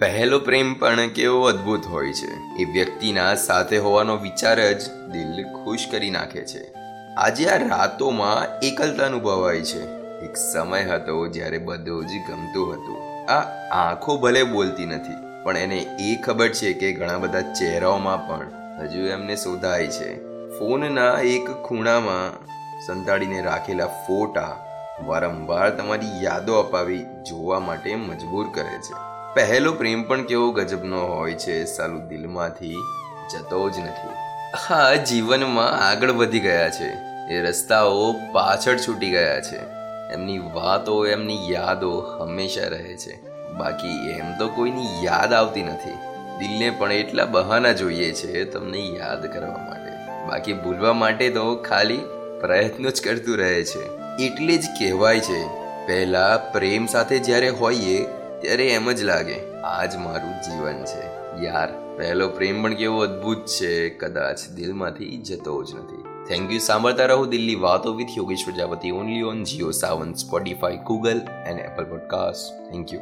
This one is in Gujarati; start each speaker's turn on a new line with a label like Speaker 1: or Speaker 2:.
Speaker 1: પહેલો પ્રેમ પણ કેવો અદ્ભુત હોય છે. એ વ્યક્તિના સાથે હોવાનો વિચાર જ દિલ ખુશ કરી નાખે છે. આજે આ રાતોમાં એકલતા અનુભવાય છે. એક સમય હતો જ્યારે બધું જ ગમતું હતું. આ આંખો ભલે બોલતી નથી, પણ એને એ ખબર છે કે ઘણા બધા ચહેરાઓમાં પણ હજુ એમને શોધાય છે. ફોનના એક ખૂણામાં સંતાડીને રાખેલા ફોટા વારંવાર તમારી યાદો અપાવી જોવા માટે મજબૂર કરે છે. પહેલો પ્રેમ પણ કેવો ગજબનો હોય છે, સાલું દિલમાંથી જતો જ નથી. હા, જીવનમાં આગળ વધી ગયા છે. એ રસ્તાઓ પાછળ છૂટી ગયા છે. એમની વાતો, એમની યાદો હંમેશા રહે છે. બાકી એમ તો કોઈની યાદ આવતી નથી. દિલને પણ એટલા બહાના જોઈએ છે તમને યાદ કરવા માટે. બાકી ભૂલવા માટે તો ખાલી પ્રયત્નો જ કરતું રહે છે. એટલે જ કહેવાય છે, પહેલા પ્રેમ સાથે જ્યારે હોઈએ ત્યારે એમ જ લાગે આ જ મારું જીવન છે. યાર, પહેલો પ્રેમ પણ કેવો અદ્ભુત છે. કદાચ દિલમાંથી જતો જ નથી. થેન્ક યુ સાંભળતા રહો દિલ્હી વાતો with Yogesh Prajapati only on JioSaavn Spotify Google and Apple podcast thank you